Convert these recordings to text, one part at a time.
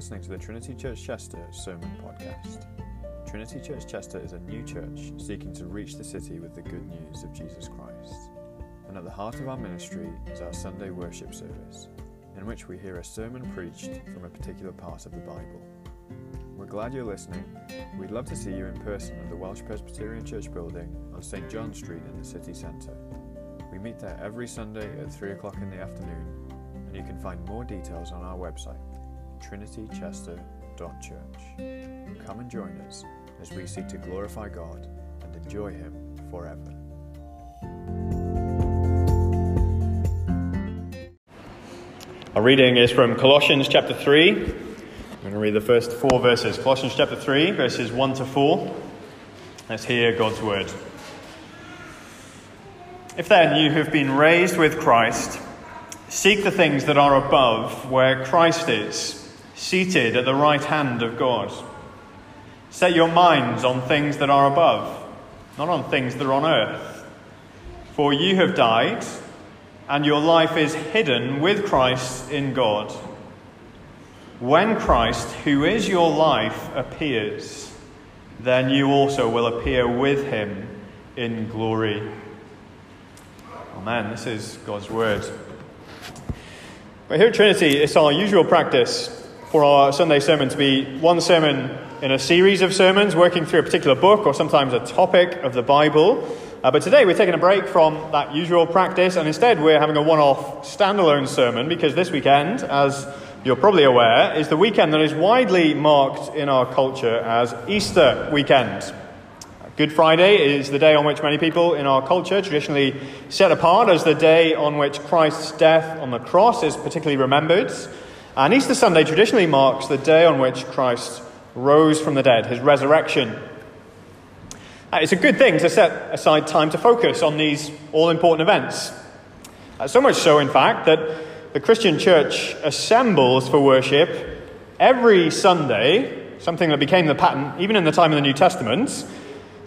listening to the Trinity Church Chester Sermon Podcast. Trinity Church Chester is a new church seeking to reach the city with the good news of Jesus Christ. And at the heart of our ministry is our Sunday worship service, in which we hear a sermon preached from a particular part of the Bible. We're glad you're listening. We'd love to see you in person at the Welsh Presbyterian Church building on St. John Street in the city centre. We meet there every Sunday at 3 o'clock in the afternoon, and you can find more details on our website trinitychester.church. Come and join us as we seek to glorify God and enjoy Him forever. Our reading is from Colossians chapter 3. I'm going to read the first four verses. Colossians chapter 3, verses 1 to 4. Let's hear God's word. If then you have been raised with Christ, seek the things that are above, where Christ is seated at the right hand of God. Set your minds on things that are above, not on things that are on earth. For you have died, and your life is hidden with Christ in God. When Christ, who is your life, appears, then you also will appear with him in glory. Amen. This is God's word. But here at Trinity, it's our usual practice for our Sunday sermon to be one sermon in a series of sermons working through a particular book or sometimes a topic of the Bible. Uh, but today we're taking a break from that usual practice and instead we're having a one off standalone sermon because this weekend, as you're probably aware, is the weekend that is widely marked in our culture as Easter weekend. Good Friday is the day on which many people in our culture traditionally set apart as the day on which Christ's death on the cross is particularly remembered. And Easter Sunday traditionally marks the day on which Christ rose from the dead, his resurrection. Uh, it's a good thing to set aside time to focus on these all important events. Uh, so much so, in fact, that the Christian church assembles for worship every Sunday, something that became the pattern even in the time of the New Testament,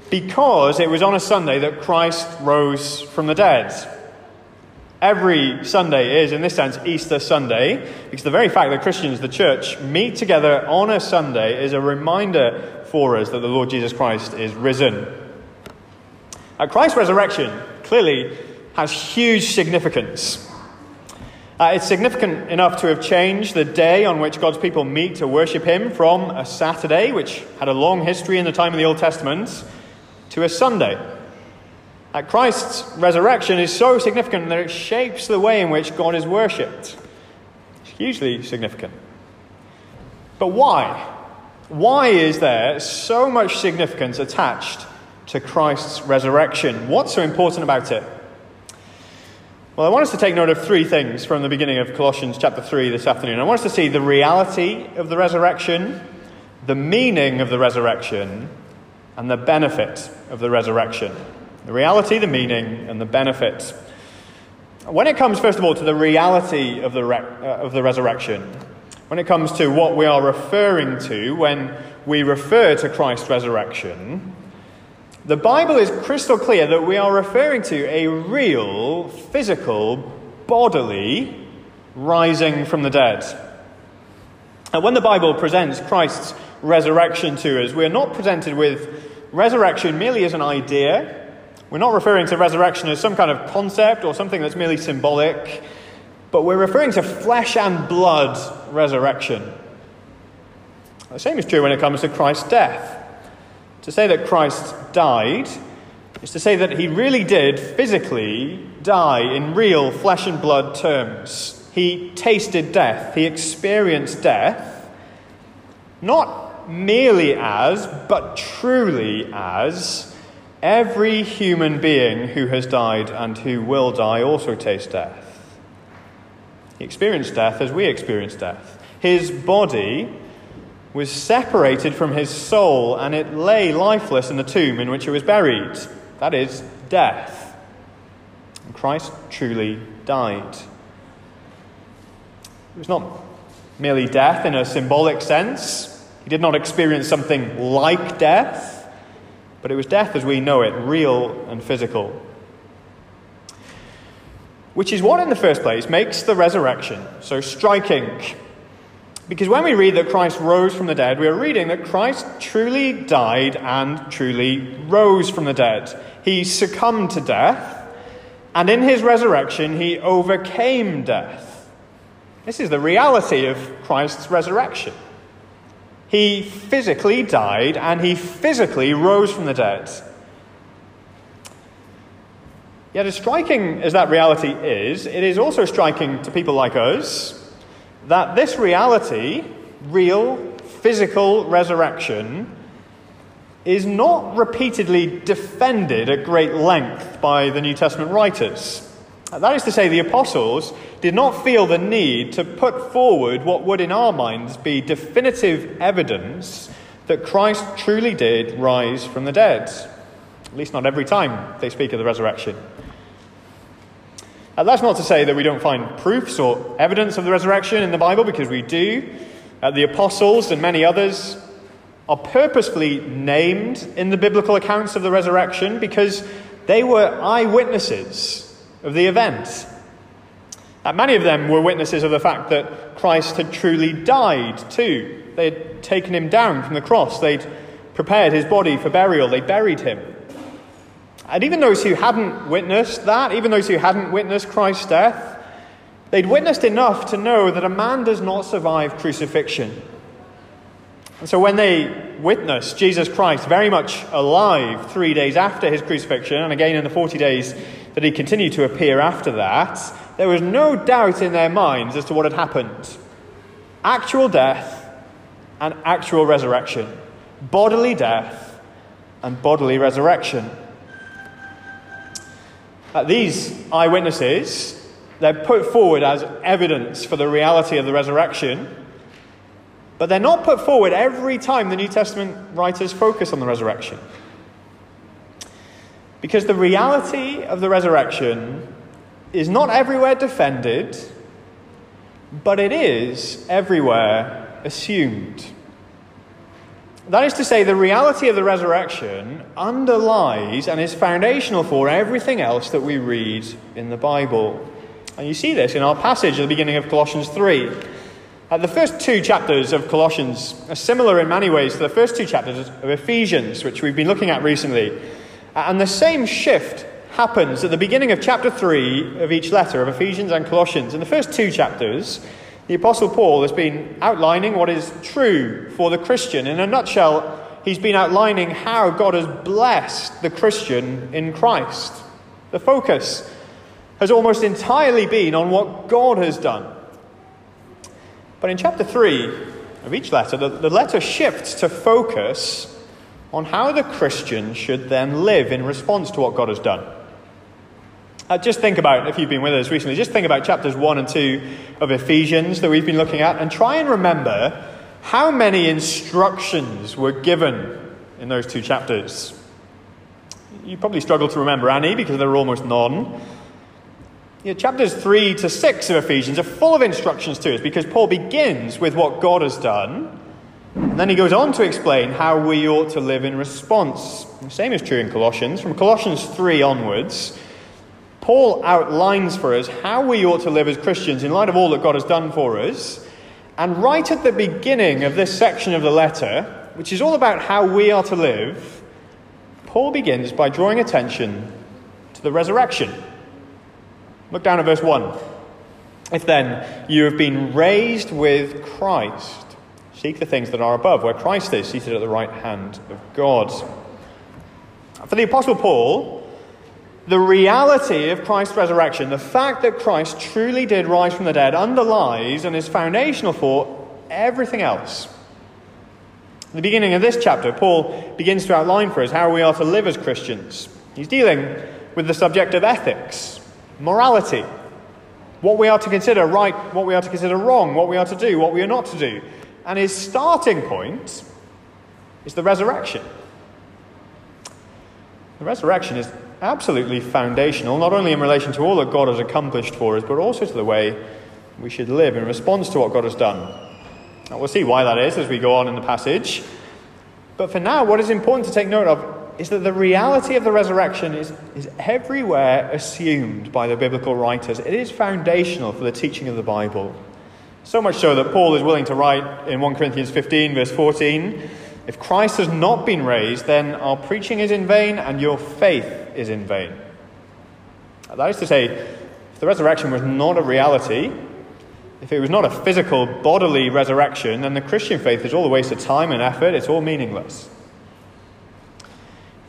because it was on a Sunday that Christ rose from the dead every Sunday is, in this sense, Easter Sunday, because the very fact that Christians, the church, meet together on a Sunday is a reminder for us that the Lord Jesus Christ is risen. Uh, Christ's resurrection clearly has huge significance. Uh, it's significant enough to have changed the day on which God's people meet to worship Him from a Saturday, which had a long history in the time of the Old Testament, to a Sunday. Christ's resurrection is so significant that it shapes the way in which God is worshipped. It's hugely significant. But why? Why is there so much significance attached to Christ's resurrection? What's so important about it? Well, I want us to take note of three things from the beginning of Colossians chapter 3 this afternoon. I want us to see the reality of the resurrection, the meaning of the resurrection, and the benefit of the resurrection the reality, the meaning, and the benefits. When it comes, first of all, to the reality of the, re- uh, of the resurrection, when it comes to what we are referring to when we refer to Christ's resurrection, the Bible is crystal clear that we are referring to a real, physical, bodily rising from the dead. And when the Bible presents Christ's resurrection to us, we are not presented with resurrection merely as an idea we're not referring to resurrection as some kind of concept or something that's merely symbolic, but we're referring to flesh and blood resurrection. The same is true when it comes to Christ's death. To say that Christ died is to say that he really did physically die in real flesh and blood terms. He tasted death, he experienced death, not merely as, but truly as Every human being who has died and who will die also tastes death. He experienced death as we experience death. His body was separated from his soul and it lay lifeless in the tomb in which it was buried. That is, death. And Christ truly died. It was not merely death in a symbolic sense, he did not experience something like death. But it was death as we know it, real and physical. Which is what, in the first place, makes the resurrection so striking. Because when we read that Christ rose from the dead, we are reading that Christ truly died and truly rose from the dead. He succumbed to death, and in his resurrection, he overcame death. This is the reality of Christ's resurrection. He physically died and he physically rose from the dead. Yet, as striking as that reality is, it is also striking to people like us that this reality, real, physical resurrection, is not repeatedly defended at great length by the New Testament writers. That is to say, the apostles did not feel the need to put forward what would, in our minds, be definitive evidence that Christ truly did rise from the dead. At least not every time they speak of the resurrection. Uh, that's not to say that we don't find proofs or evidence of the resurrection in the Bible, because we do. Uh, the apostles and many others are purposefully named in the biblical accounts of the resurrection because they were eyewitnesses of the event. Uh, many of them were witnesses of the fact that Christ had truly died too. They had taken him down from the cross, they'd prepared his body for burial, they buried him. And even those who hadn't witnessed that, even those who hadn't witnessed Christ's death, they'd witnessed enough to know that a man does not survive crucifixion. And so when they witnessed Jesus Christ very much alive three days after his crucifixion, and again in the 40 days that he continued to appear after that, there was no doubt in their minds as to what had happened actual death and actual resurrection, bodily death and bodily resurrection. Uh, these eyewitnesses, they're put forward as evidence for the reality of the resurrection, but they're not put forward every time the New Testament writers focus on the resurrection. Because the reality of the resurrection is not everywhere defended, but it is everywhere assumed. That is to say, the reality of the resurrection underlies and is foundational for everything else that we read in the Bible. And you see this in our passage at the beginning of Colossians 3. Uh, the first two chapters of Colossians are similar in many ways to the first two chapters of Ephesians, which we've been looking at recently. And the same shift happens at the beginning of chapter 3 of each letter of Ephesians and Colossians. In the first two chapters, the Apostle Paul has been outlining what is true for the Christian. In a nutshell, he's been outlining how God has blessed the Christian in Christ. The focus has almost entirely been on what God has done. But in chapter 3 of each letter, the, the letter shifts to focus on how the Christian should then live in response to what God has done. Uh, just think about, if you've been with us recently, just think about chapters 1 and 2 of Ephesians that we've been looking at and try and remember how many instructions were given in those two chapters. You probably struggle to remember any because there are almost none. Yeah, chapters 3 to 6 of Ephesians are full of instructions to us because Paul begins with what God has done, and then he goes on to explain how we ought to live in response. The same is true in Colossians. From Colossians 3 onwards, Paul outlines for us how we ought to live as Christians in light of all that God has done for us. And right at the beginning of this section of the letter, which is all about how we are to live, Paul begins by drawing attention to the resurrection. Look down at verse 1. If then you have been raised with Christ, seek the things that are above, where Christ is seated at the right hand of God. For the Apostle Paul, the reality of Christ's resurrection, the fact that Christ truly did rise from the dead, underlies and is foundational for everything else. At the beginning of this chapter, Paul begins to outline for us how we are to live as Christians. He's dealing with the subject of ethics, morality, what we are to consider right, what we are to consider wrong, what we are to do, what we are not to do. And his starting point is the resurrection. The resurrection is absolutely foundational, not only in relation to all that God has accomplished for us, but also to the way we should live in response to what God has done. Now, we'll see why that is as we go on in the passage. But for now, what is important to take note of is that the reality of the resurrection is, is everywhere assumed by the biblical writers. It is foundational for the teaching of the Bible. So much so that Paul is willing to write in 1 Corinthians 15, verse 14 If Christ has not been raised, then our preaching is in vain and your faith is in vain. That is to say, if the resurrection was not a reality, if it was not a physical, bodily resurrection, then the Christian faith is all a waste of time and effort, it's all meaningless.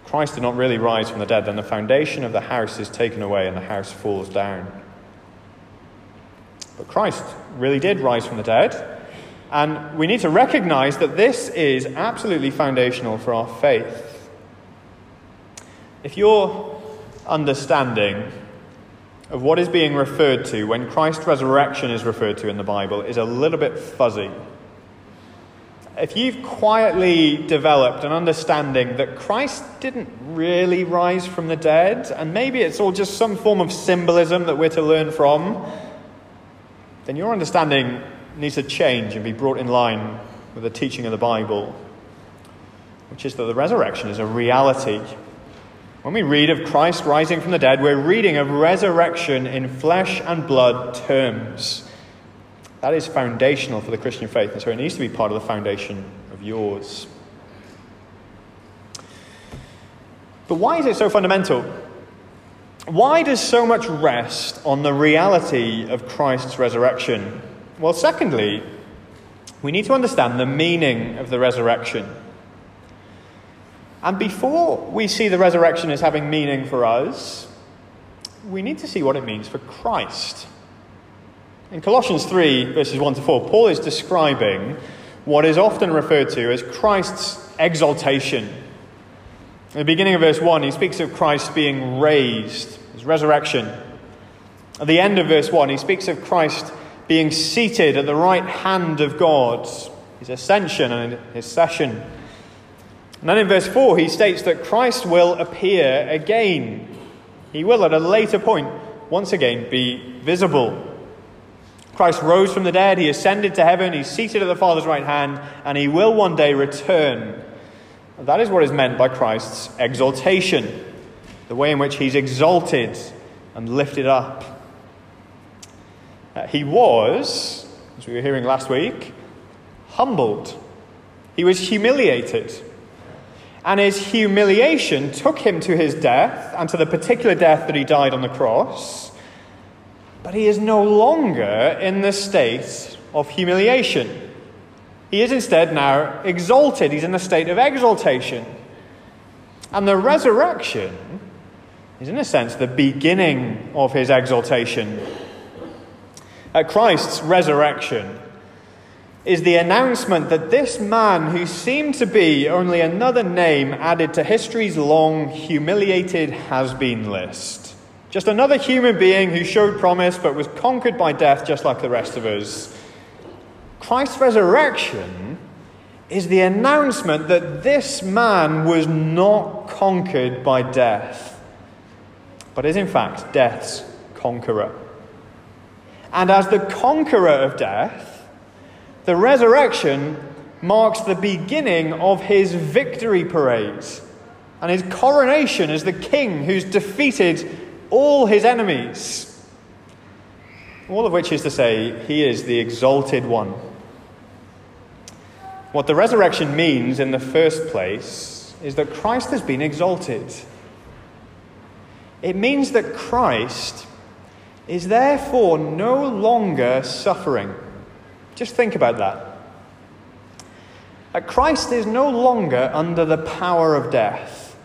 If Christ did not really rise from the dead, then the foundation of the house is taken away and the house falls down. But Christ really did rise from the dead, and we need to recognize that this is absolutely foundational for our faith. If your understanding of what is being referred to when Christ's resurrection is referred to in the Bible is a little bit fuzzy. If you've quietly developed an understanding that Christ didn't really rise from the dead, and maybe it's all just some form of symbolism that we're to learn from, then your understanding needs to change and be brought in line with the teaching of the Bible, which is that the resurrection is a reality when we read of Christ rising from the dead, we're reading of resurrection in flesh and blood terms. That is foundational for the Christian faith, and so it needs to be part of the foundation of yours. But why is it so fundamental? Why does so much rest on the reality of Christ's resurrection? Well, secondly, we need to understand the meaning of the resurrection. And before we see the resurrection as having meaning for us, we need to see what it means for Christ. In Colossians 3, verses 1 to 4, Paul is describing what is often referred to as Christ's exaltation. In the beginning of verse 1, he speaks of Christ being raised, his resurrection. At the end of verse 1, he speaks of Christ being seated at the right hand of God, his ascension and his session. And then in verse 4, he states that Christ will appear again. He will, at a later point, once again be visible. Christ rose from the dead, he ascended to heaven, he's seated at the Father's right hand, and he will one day return. That is what is meant by Christ's exaltation, the way in which he's exalted and lifted up. Uh, he was, as we were hearing last week, humbled. He was humiliated and his humiliation took him to his death and to the particular death that he died on the cross. But he is no longer in the state of humiliation. He is instead now exalted. He's in a state of exaltation. And the resurrection is, in a sense, the beginning of his exaltation. At Christ's resurrection, is the announcement that this man, who seemed to be only another name added to history's long, humiliated has been list, just another human being who showed promise but was conquered by death just like the rest of us. Christ's resurrection is the announcement that this man was not conquered by death, but is in fact death's conqueror. And as the conqueror of death, the resurrection marks the beginning of his victory parade and his coronation as the king who's defeated all his enemies. All of which is to say, he is the exalted one. What the resurrection means in the first place is that Christ has been exalted. It means that Christ is therefore no longer suffering. Just think about that. That Christ is no longer under the power of death.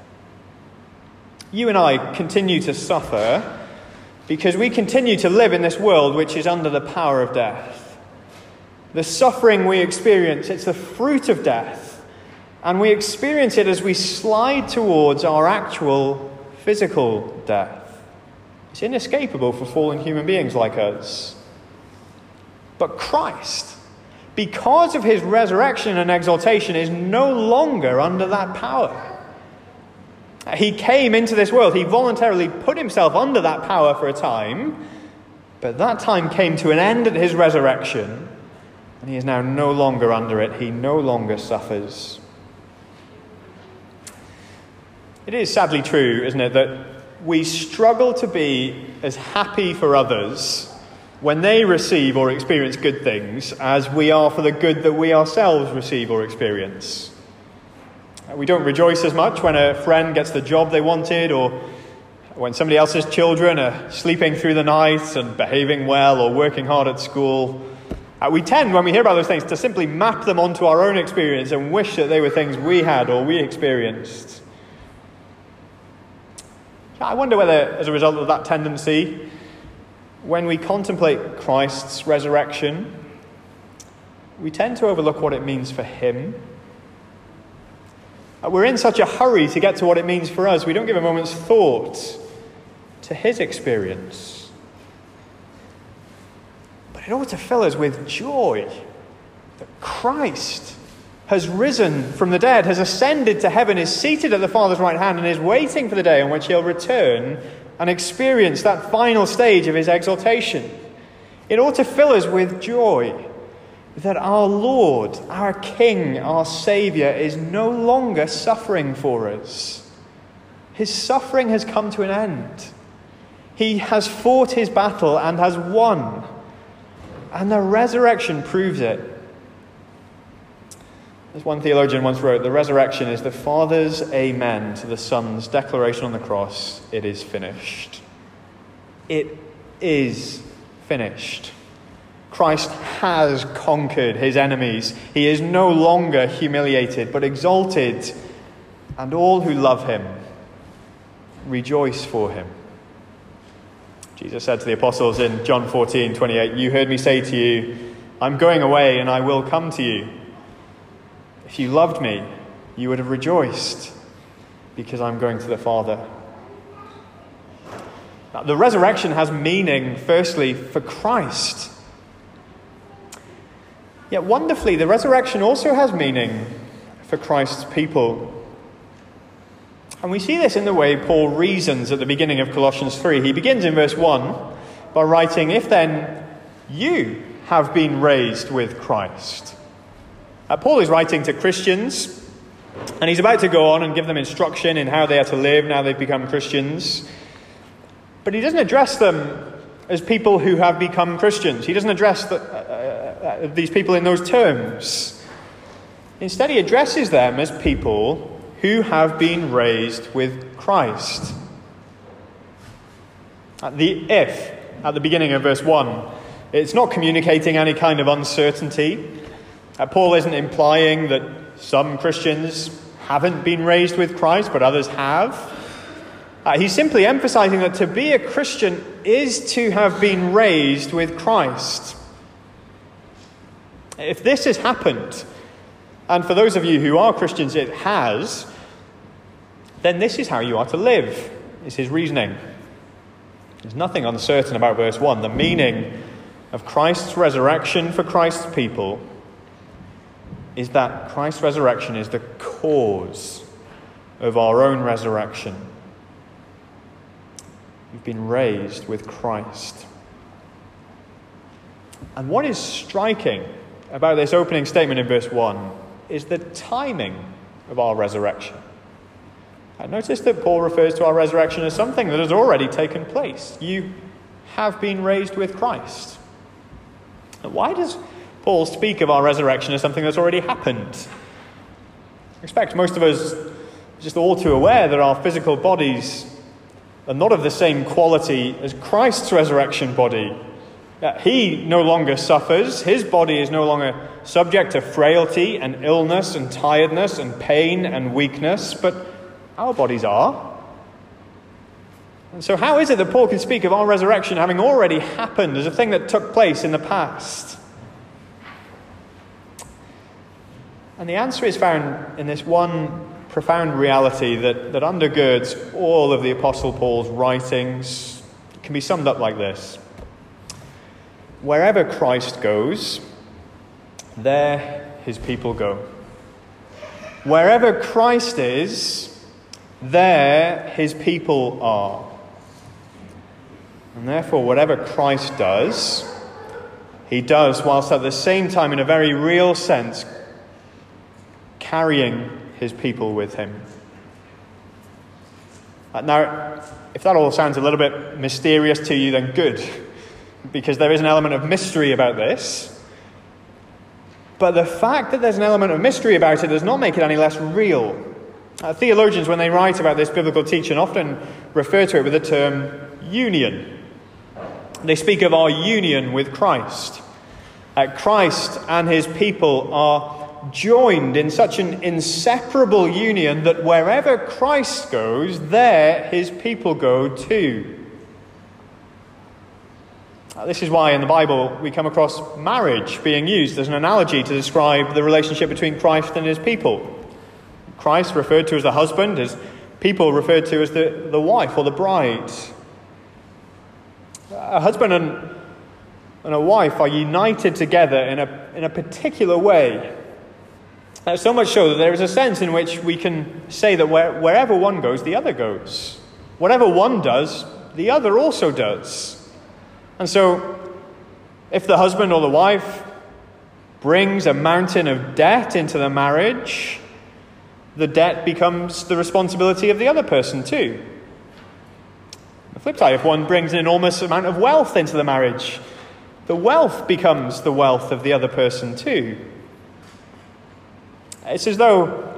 You and I continue to suffer because we continue to live in this world which is under the power of death. The suffering we experience, it's the fruit of death. And we experience it as we slide towards our actual physical death. It's inescapable for fallen human beings like us. But Christ, because of his resurrection and exaltation, is no longer under that power. He came into this world, he voluntarily put himself under that power for a time, but that time came to an end at his resurrection, and he is now no longer under it. He no longer suffers. It is sadly true, isn't it, that we struggle to be as happy for others when they receive or experience good things as we are for the good that we ourselves receive or experience. We don't rejoice as much when a friend gets the job they wanted or when somebody else's children are sleeping through the night and behaving well or working hard at school. Uh, we tend, when we hear about those things, to simply map them onto our own experience and wish that they were things we had or we experienced. I wonder whether, as a result of that tendency, when we contemplate Christ's resurrection, we tend to overlook what it means for Him. Uh, we're in such a hurry to get to what it means for us, we don't give a moment's thought to His experience. It ought to fill us with joy that Christ has risen from the dead, has ascended to heaven, is seated at the Father's right hand, and is waiting for the day on which he'll return and experience that final stage of his exaltation. It ought to fill us with joy that our Lord, our King, our Saviour is no longer suffering for us. His suffering has come to an end. He has fought his battle and has won. And the resurrection proves it. As one theologian once wrote, the resurrection is the Father's amen to the Son's declaration on the cross it is finished. It is finished. Christ has conquered his enemies. He is no longer humiliated, but exalted. And all who love him rejoice for him. Jesus said to the apostles in John 14 28, You heard me say to you, I'm going away and I will come to you. If you loved me, you would have rejoiced because I'm going to the Father. Now, the resurrection has meaning, firstly, for Christ. Yet, wonderfully, the resurrection also has meaning for Christ's people. And we see this in the way Paul reasons at the beginning of Colossians 3. He begins in verse 1 by writing, If then you have been raised with Christ. Uh, Paul is writing to Christians, and he's about to go on and give them instruction in how they are to live now they've become Christians. But he doesn't address them as people who have become Christians. He doesn't address the, uh, uh, uh these people in those terms. Instead, he addresses them as people who have been raised with Christ. At the if at the beginning of verse 1, it's not communicating any kind of uncertainty. Uh, Paul isn't implying that some Christians haven't been raised with Christ, but others have. Uh, he's simply emphasizing that to be a Christian is to have been raised with Christ. If this has happened, and for those of you who are Christians, it has, then this is how you are to live, is his reasoning. There's nothing uncertain about verse 1. The meaning of Christ's resurrection for Christ's people is that Christ's resurrection is the cause of our own resurrection. We've been raised with Christ. And what is striking about this opening statement in verse 1 is the timing of our resurrection. Notice that Paul refers to our resurrection as something that has already taken place. You have been raised with Christ. why does Paul speak of our resurrection as something that's already happened. I expect most of us are just all too aware that our physical bodies are not of the same quality as Christ's resurrection body. He no longer suffers, his body is no longer subject to frailty and illness and tiredness and pain and weakness, but our bodies are. And so, how is it that Paul can speak of our resurrection having already happened as a thing that took place in the past? And the answer is found in this one profound reality that, that undergirds all of the Apostle Paul's writings. It can be summed up like this Wherever Christ goes, there his people go. Wherever Christ is, there his people are. And therefore, whatever Christ does, he does whilst at the same time, in a very real sense, carrying his people with him. Uh, now, if that all sounds a little bit mysterious to you, then good. Because there is an element of mystery about this. But the fact that there's an element of mystery about it does not make it any less real. Uh, theologians, when they write about this biblical teaching, often refer to it with the term union. They speak of our union with Christ. Uh, Christ and his people are joined in such an inseparable union that wherever Christ goes, there his people go too. Uh, this is why in the Bible we come across marriage being used as an analogy to describe the relationship between Christ and his people. Christ referred to as the husband, his people referred to as the, the wife or the bride. A husband and, and a wife are united together in a, in a particular way. Uh, so much so that there is a sense in which we can say that where, wherever one goes, the other goes. Whatever one does, the other also does. And so, if the husband or the wife brings a mountain of debt into the marriage, the debt becomes the responsibility of the other person too. The flip side, if one brings an enormous amount of wealth into the marriage, the wealth becomes the wealth of the other person too. It's as though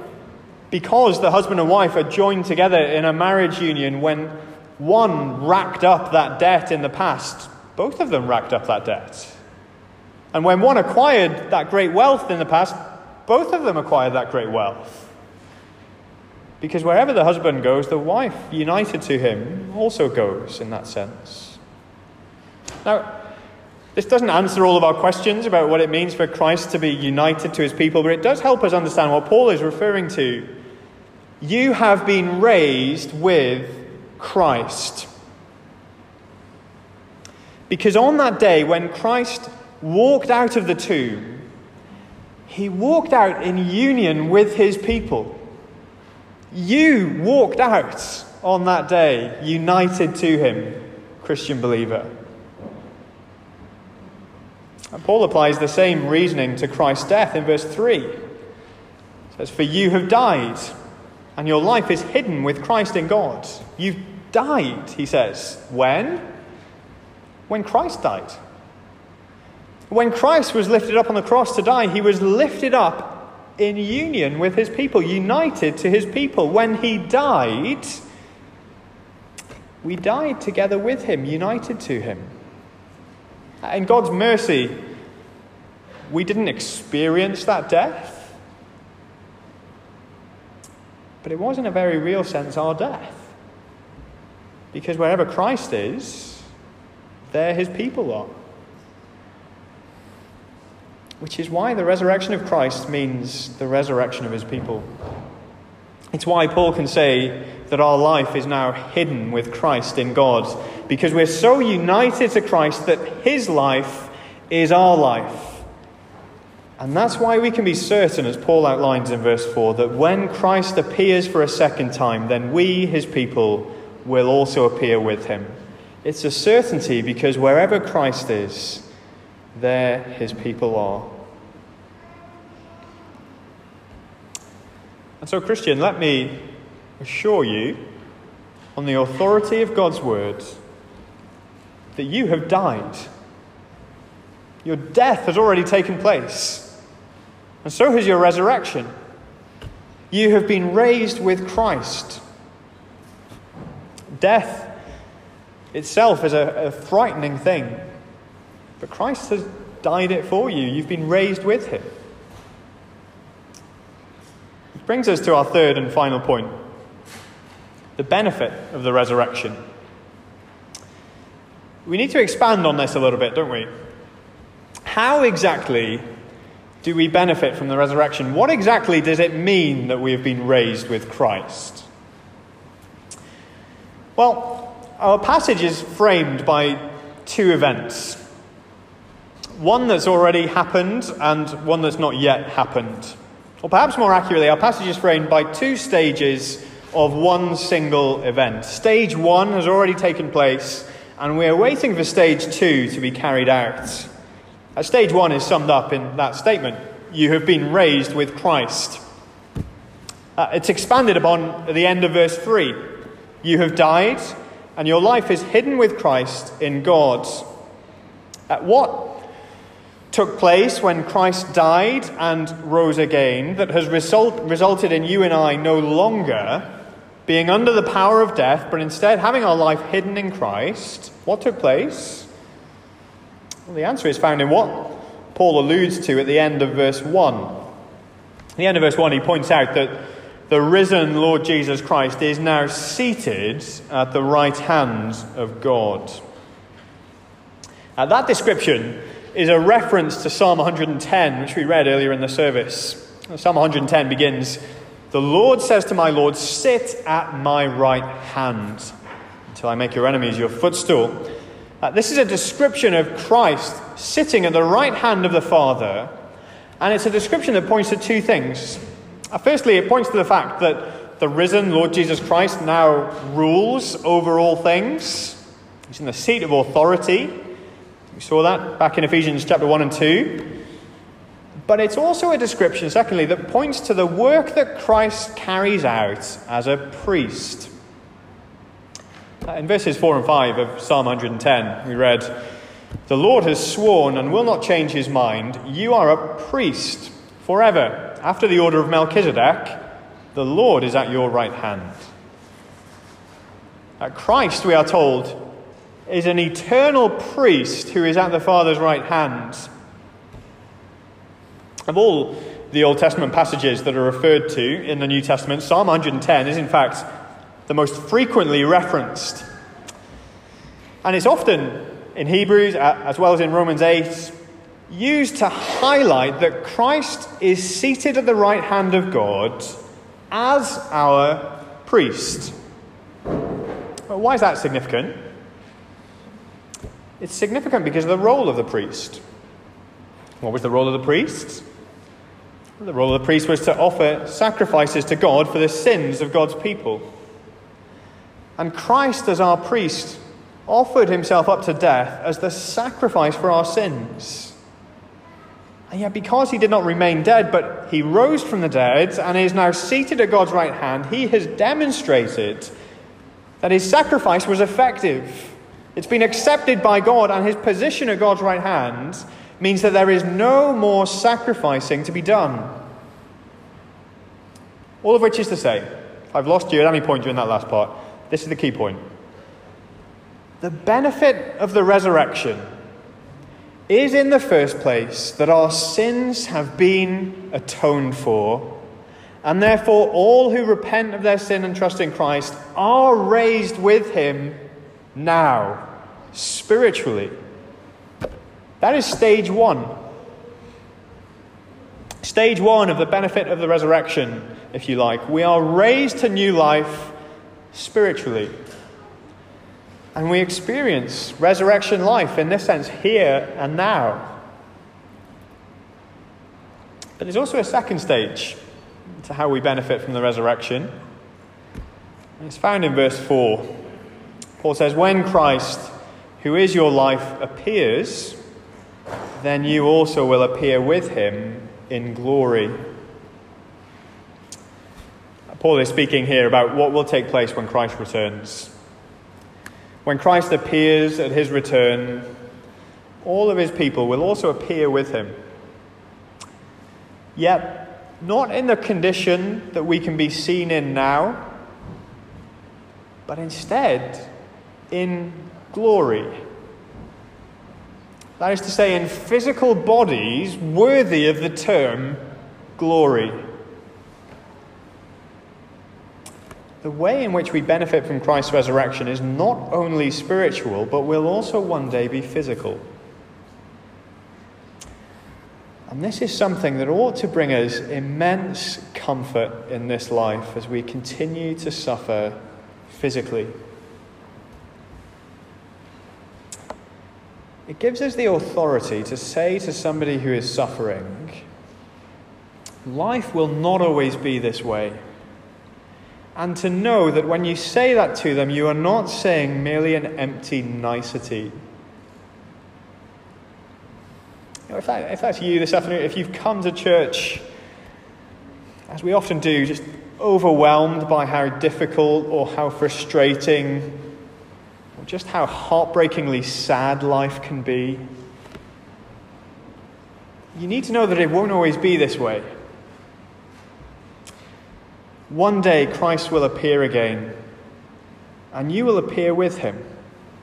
because the husband and wife are joined together in a marriage union, when one racked up that debt in the past, both of them racked up that debt. And when one acquired that great wealth in the past, both of them acquired that great wealth. Because wherever the husband goes, the wife, united to him, also goes in that sense. Now, this doesn't answer all of our questions about what it means for Christ to be united to his people, but it does help us understand what Paul is referring to. You have been raised with Christ. Because on that day, when Christ walked out of the tomb, he walked out in union with his people. You walked out on that day united to him, Christian believer. And Paul applies the same reasoning to Christ's death in verse 3. It says, For you have died, and your life is hidden with Christ in God. You've died, he says. When? When Christ died. When Christ was lifted up on the cross to die, he was lifted up in union with his people, united to his people. When he died, we died together with him, united to him. In God's mercy, we didn't experience that death. But it was, in a very real sense, our death. Because wherever Christ is, there his people are. Which is why the resurrection of Christ means the resurrection of his people. It's why Paul can say that our life is now hidden with Christ in God, because we're so united to Christ that his life is our life. And that's why we can be certain, as Paul outlines in verse 4, that when Christ appears for a second time, then we, his people, will also appear with him. It's a certainty because wherever Christ is, there his people are. And so, Christian, let me assure you, on the authority of God's word, that you have died. Your death has already taken place, and so has your resurrection. You have been raised with Christ. Death itself is a, a frightening thing, but Christ has died it for you. You've been raised with him. Which brings us to our third and final point the benefit of the resurrection. We need to expand on this a little bit, don't we? How exactly do we benefit from the resurrection? What exactly does it mean that we have been raised with Christ? Well, our passage is framed by two events one that's already happened and one that's not yet happened. Or perhaps more accurately, our passage is framed by two stages of one single event. Stage one has already taken place, and we're waiting for stage two to be carried out. Uh, stage one is summed up in that statement You have been raised with Christ. Uh, it's expanded upon at the end of verse 3. You have died, and your life is hidden with Christ in God. Uh, what took place when Christ died and rose again that has result, resulted in you and I no longer being under the power of death, but instead having our life hidden in Christ? What took place? Well, the answer is found in what Paul alludes to at the end of verse 1. At the end of verse 1, he points out that the risen Lord Jesus Christ is now seated at the right hand of God. Now, that description is a reference to Psalm 110, which we read earlier in the service. Psalm 110 begins The Lord says to my Lord, Sit at my right hand until I make your enemies your footstool. Uh, this is a description of Christ sitting at the right hand of the Father, and it's a description that points to two things. Uh, firstly, it points to the fact that the risen Lord Jesus Christ now rules over all things. He's in the seat of authority. We saw that back in Ephesians chapter 1 and 2. But it's also a description, secondly, that points to the work that Christ carries out as a priest. Uh, in verses 4 and 5 of Psalm 110, we read, The Lord has sworn and will not change his mind. You are a priest forever after the order of Melchizedek, the Lord is at your right hand. At Christ, we are told, is an eternal priest who is at the Father's right hand. Of all the Old Testament passages that are referred to in the New Testament, Psalm 110 is in fact the most frequently referenced. And it's often in Hebrews as well as in Romans 8 used to highlight that Christ is seated at the right hand of God as our priest. Why is that significant? It's significant because of the role of the priest. What was the role of the priest? The role of the priest was to offer sacrifices to God for the sins of God's people. And Christ, as our priest, offered himself up to death as the sacrifice for our sins. And yet, because he did not remain dead, but he rose from the dead and is now seated at God's right hand, he has demonstrated that his sacrifice was effective. It's been accepted by God, and his position at God's right hand means that there is no more sacrificing to be done. All of which is to say, I've lost you at any point during that last part, this is the key point. The benefit of the resurrection is in the first place that our sins have been atoned for, and therefore all who repent of their sin and trust in Christ are raised with him now, spiritually. That is stage one. Stage one of the benefit of the resurrection, if you like. We are raised to new life spiritually. And we experience resurrection life in this sense here and now. But there's also a second stage to how we benefit from the resurrection. And it's found in verse 4. Paul says, When Christ, who is your life, appears, then you also will appear with him in glory. Paul is speaking here about what will take place when Christ returns. When Christ appears at his return, all of his people will also appear with him. Yet, not in the condition that we can be seen in now, but instead in glory. That is to say, in physical bodies worthy of the term glory. The way in which we benefit from Christ's resurrection is not only spiritual, but will also one day be physical. And this is something that ought to bring us immense comfort in this life as we continue to suffer physically. It gives us the authority to say to somebody who is suffering, Life will not always be this way. And to know that when you say that to them, you are not saying merely an empty nicety. You know, if, that, if that's you this afternoon, if you've come to church, as we often do, just overwhelmed by how difficult or how frustrating or just how heartbreakingly sad life can be, you need to know that it won't always be this way. One day Christ will appear again, and you will appear with him.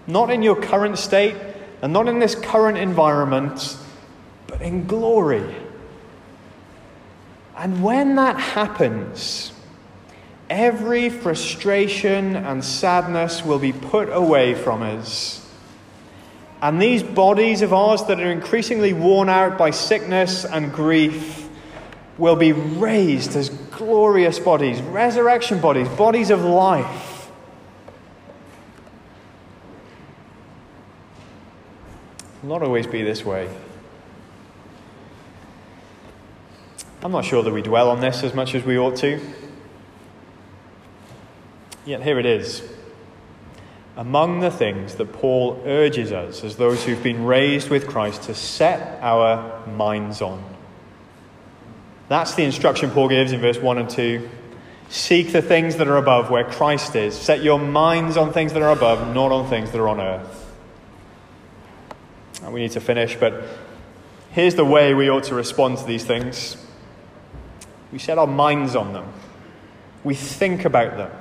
Not in your current state, and not in this current environment, but in glory. And when that happens, every frustration and sadness will be put away from us. And these bodies of ours that are increasingly worn out by sickness and grief will be raised as glorious bodies, resurrection bodies, bodies of life. Will not always be this way. I'm not sure that we dwell on this as much as we ought to. Yet here it is. Among the things that Paul urges us as those who've been raised with Christ to set our minds on. That's the instruction Paul gives in verse 1 and 2. Seek the things that are above where Christ is. Set your minds on things that are above, not on things that are on earth. And we need to finish, but here's the way we ought to respond to these things we set our minds on them, we think about them.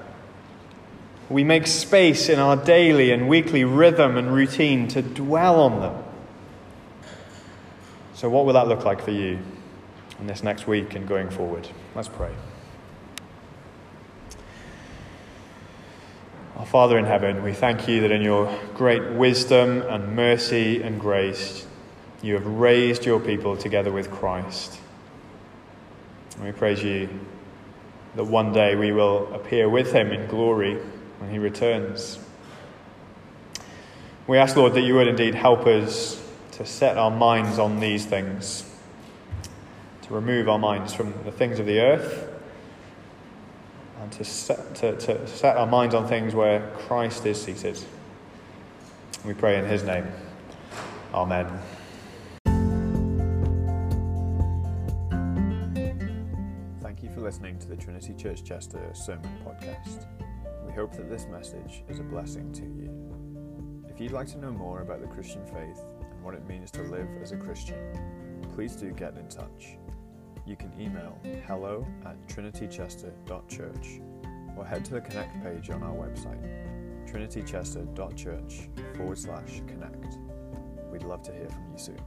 We make space in our daily and weekly rhythm and routine to dwell on them. So, what will that look like for you in this next week and going forward? Let's pray. Our Father in heaven, we thank you that in your great wisdom and mercy and grace, you have raised your people together with Christ. And we praise you that one day we will appear with him in glory when he returns. We ask, Lord, that you would indeed help us to set our minds on these things, to remove our minds from the things of the earth, and to set, to, to set our minds on things where Christ is seated. We pray in his name. Amen. Thank you for listening to the Trinity Church Chester Sermon Podcast. We hope that this message is a blessing to you. If you'd like to know more about the Christian faith and what it means to live as a Christian, please do get in touch. You can email hello at trinitychester.church or head to the connect page on our website, trinitychester.church forward slash connect. We'd love to hear from you soon.